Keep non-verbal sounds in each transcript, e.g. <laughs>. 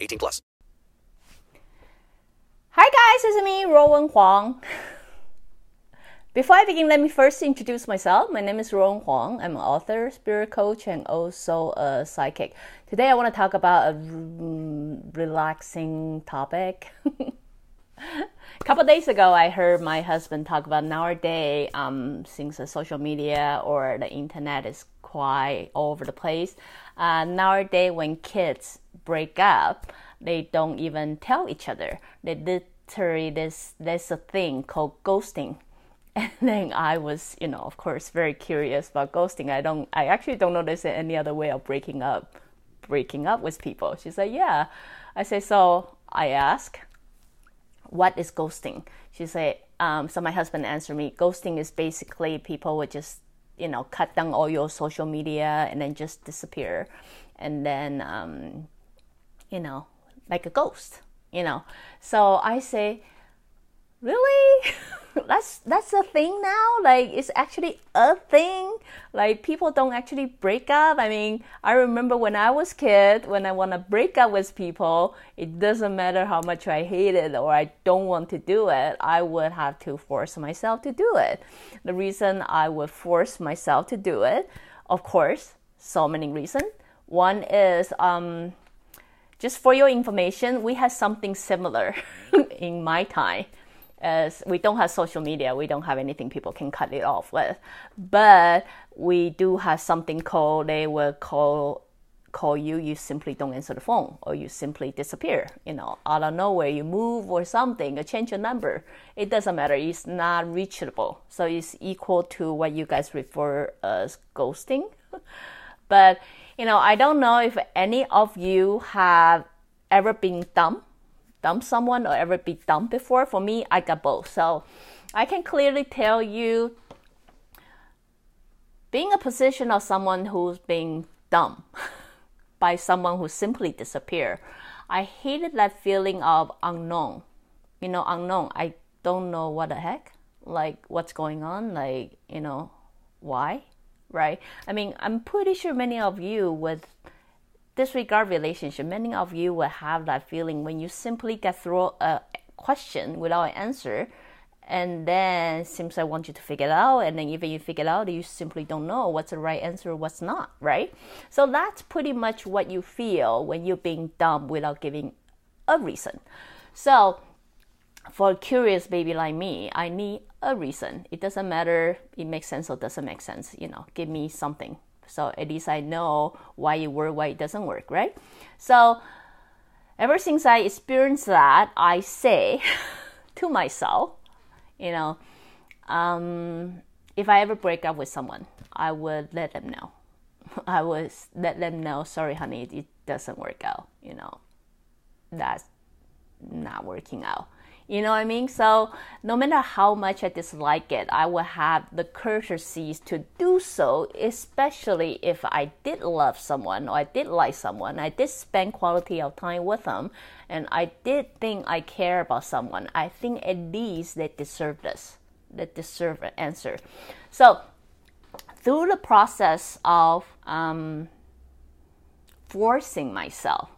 18 plus. Hi guys, it's me, Ruowen Huang. Before I begin, let me first introduce myself. My name is Ruowen Huang. I'm an author, spirit coach, and also a psychic. Today I want to talk about a relaxing topic. a <laughs> couple days ago, I heard my husband talk about nowadays, um, since the social media or the internet is quite all over the place, uh, nowadays when kids break up, they don't even tell each other. They literally there's there's a thing called ghosting. <laughs> And then I was, you know, of course, very curious about ghosting. I don't, I actually don't know there's any other way of breaking up, breaking up with people. She's like, yeah. I say, so I ask, what is ghosting? She said, um, so my husband answered me, ghosting is basically people would just, you know, cut down all your social media and then just disappear. And then, um, you know, like a ghost, you know. So I say, really? <laughs> that's that's a thing now like it's actually a thing. Like people don't actually break up. I mean i remember when i was kid when i want to break up with people it doesn't matter how much i hate it or i don't want to do it i would have to force myself to do it. The reason i would force myself to do it of course so many reasons one is um, just for your information we had something similar <laughs> in my time as we don't have social media, we don't have anything people can cut it off with. But we do have something called they will call call you, you simply don't answer the phone or you simply disappear. You know, out of nowhere you move or something or change your number. It doesn't matter. It's not reachable. So it's equal to what you guys refer as ghosting. <laughs> but you know, I don't know if any of you have ever been dumb dump someone or ever be dumped before. For me, I got both. So I can clearly tell you being a position of someone who's being dumped <laughs> by someone who simply disappeared. I hated that feeling of unknown. You know, unknown. I don't know what the heck, like what's going on, like, you know, why, right? I mean, I'm pretty sure many of you would disregard relationship, many of you will have that feeling when you simply get through a question without an answer, and then seems I want you to figure it out, and then even if you figure it out, you simply don't know what's the right answer, what's not, right? So that's pretty much what you feel when you're being dumb without giving a reason. So for a curious baby like me, I need a reason. It doesn't matter it makes sense or doesn't make sense. You know, give me something so at least I know why it works, why it doesn't work, right? So ever since I experienced that, I say <laughs> to myself, you know, um, if I ever break up with someone, I would let them know. <laughs> I would let them know, sorry, honey, it doesn't work out. You know, that's not working out. You know what I mean? So no matter how much I dislike it, I will have the courtesies to do so, especially if I did love someone or I did like someone, I did spend quality of time with them, and I did think I care about someone. I think at least they deserve this. They deserve an answer. So through the process of um, forcing myself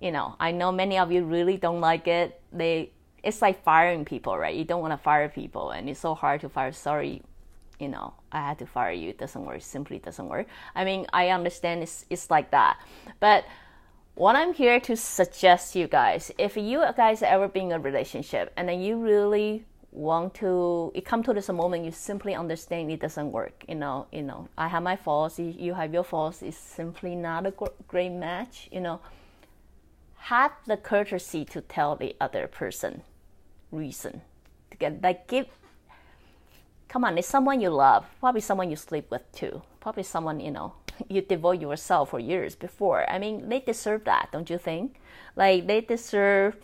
you know, I know many of you really don't like it. They it's like firing people, right? You don't want to fire people and it's so hard to fire. Sorry, you know, I had to fire you. It doesn't work. It simply doesn't work. I mean, I understand it's it's like that. But what I'm here to suggest you guys, if you guys ever been in a relationship and then you really want to it come to this moment you simply understand it doesn't work you know you know i have my faults you have your faults it's simply not a great match you know have the courtesy to tell the other person reason to get like give come on it's someone you love probably someone you sleep with too probably someone you know <laughs> you devote yourself for years before. I mean, they deserve that, don't you think? Like they deserve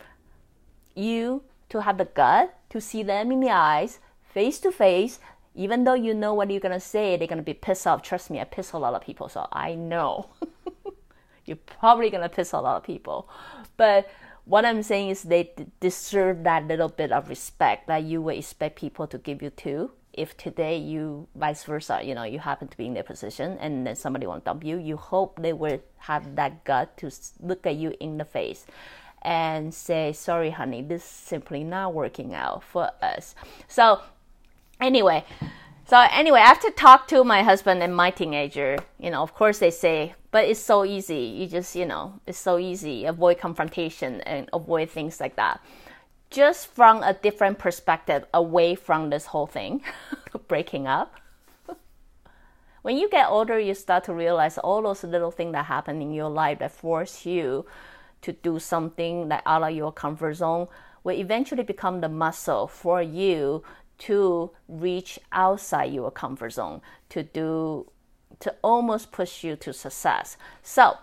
you to have the gut to see them in the eyes, face to face, even though you know what you're gonna say, they're gonna be pissed off. Trust me, I piss a lot of people, so I know. <laughs> you're probably gonna piss a lot of people. But what I'm saying is they deserve that little bit of respect that you would expect people to give you too. If today you vice versa, you know, you happen to be in their position and then somebody want to dump you, you hope they would have that gut to look at you in the face and say, sorry, honey, this is simply not working out for us. So, anyway, so anyway, I have to talk to my husband and my teenager. You know, of course they say, but it's so easy. You just, you know, it's so easy. Avoid confrontation and avoid things like that. Just from a different perspective, away from this whole thing, <laughs> breaking up. when you get older, you start to realize all those little things that happen in your life that force you to do something that out of your comfort zone will eventually become the muscle for you to reach outside your comfort zone to do to almost push you to success. So,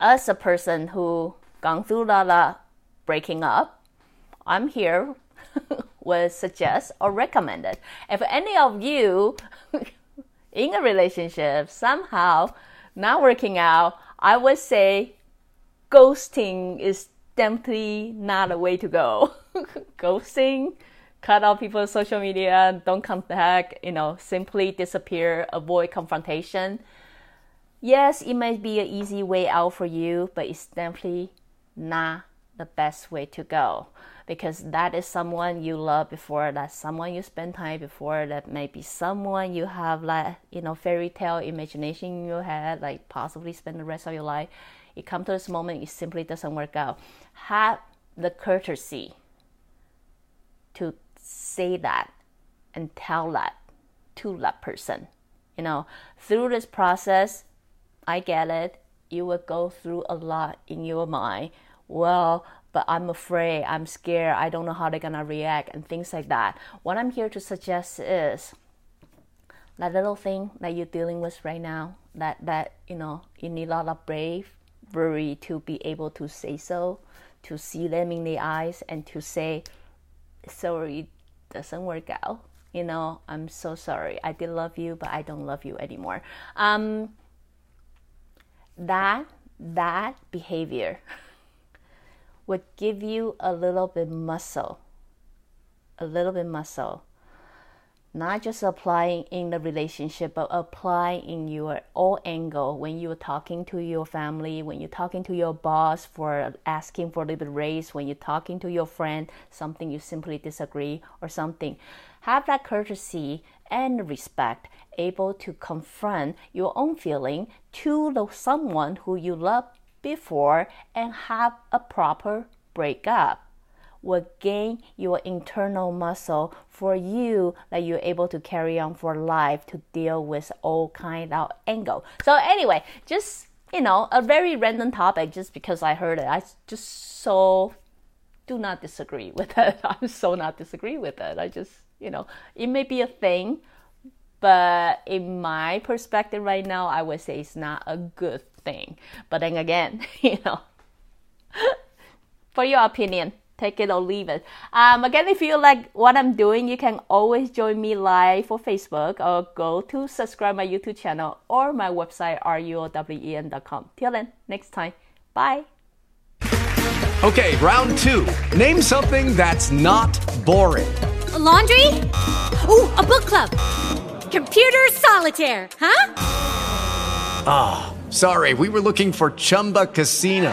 as a person who gone through a breaking up, I'm here <laughs> would suggest or recommend it. If any of you <laughs> in a relationship somehow not working out, I would say ghosting is definitely not a way to go. <laughs> ghosting, cut off people's social media, don't contact, you know, simply disappear, avoid confrontation. Yes, it might be an easy way out for you, but it's definitely not the best way to go because that is someone you love before that's someone you spend time before that may be someone you have like you know fairy tale imagination in your head like possibly spend the rest of your life it comes to this moment, it simply doesn't work out. Have the courtesy to say that and tell that to that person. You know, through this process, I get it. You will go through a lot in your mind. Well, but I'm afraid, I'm scared, I don't know how they're gonna react, and things like that. What I'm here to suggest is that little thing that you're dealing with right now, that that you know, you need a lot of brave bravery to be able to say so, to see them in the eyes, and to say, sorry, doesn't work out. You know, I'm so sorry. I did love you, but I don't love you anymore. Um, that that behavior would give you a little bit muscle, a little bit muscle not just applying in the relationship, but applying in your all angle when you're talking to your family, when you're talking to your boss for asking for a little raise, when you're talking to your friend, something you simply disagree or something. Have that courtesy and respect, able to confront your own feeling to the someone who you loved before and have a proper breakup will gain your internal muscle for you that you're able to carry on for life to deal with all kind of angle. So anyway, just you know, a very random topic just because I heard it. I just so do not disagree <laughs> with it. I'm so not disagree with it. I just, you know, it may be a thing, but in my perspective right now, I would say it's not a good thing. But then again, <laughs> you know, <laughs> for your opinion, take it or leave it. Um, again, if you like what I'm doing, you can always join me live for Facebook or go to subscribe my YouTube channel or my website ruowen.com. Till then, next time, bye. Okay, round two. Name something that's not boring. A laundry? Ooh, a book club. Computer solitaire, huh? Ah, oh, sorry, we were looking for Chumba Casino.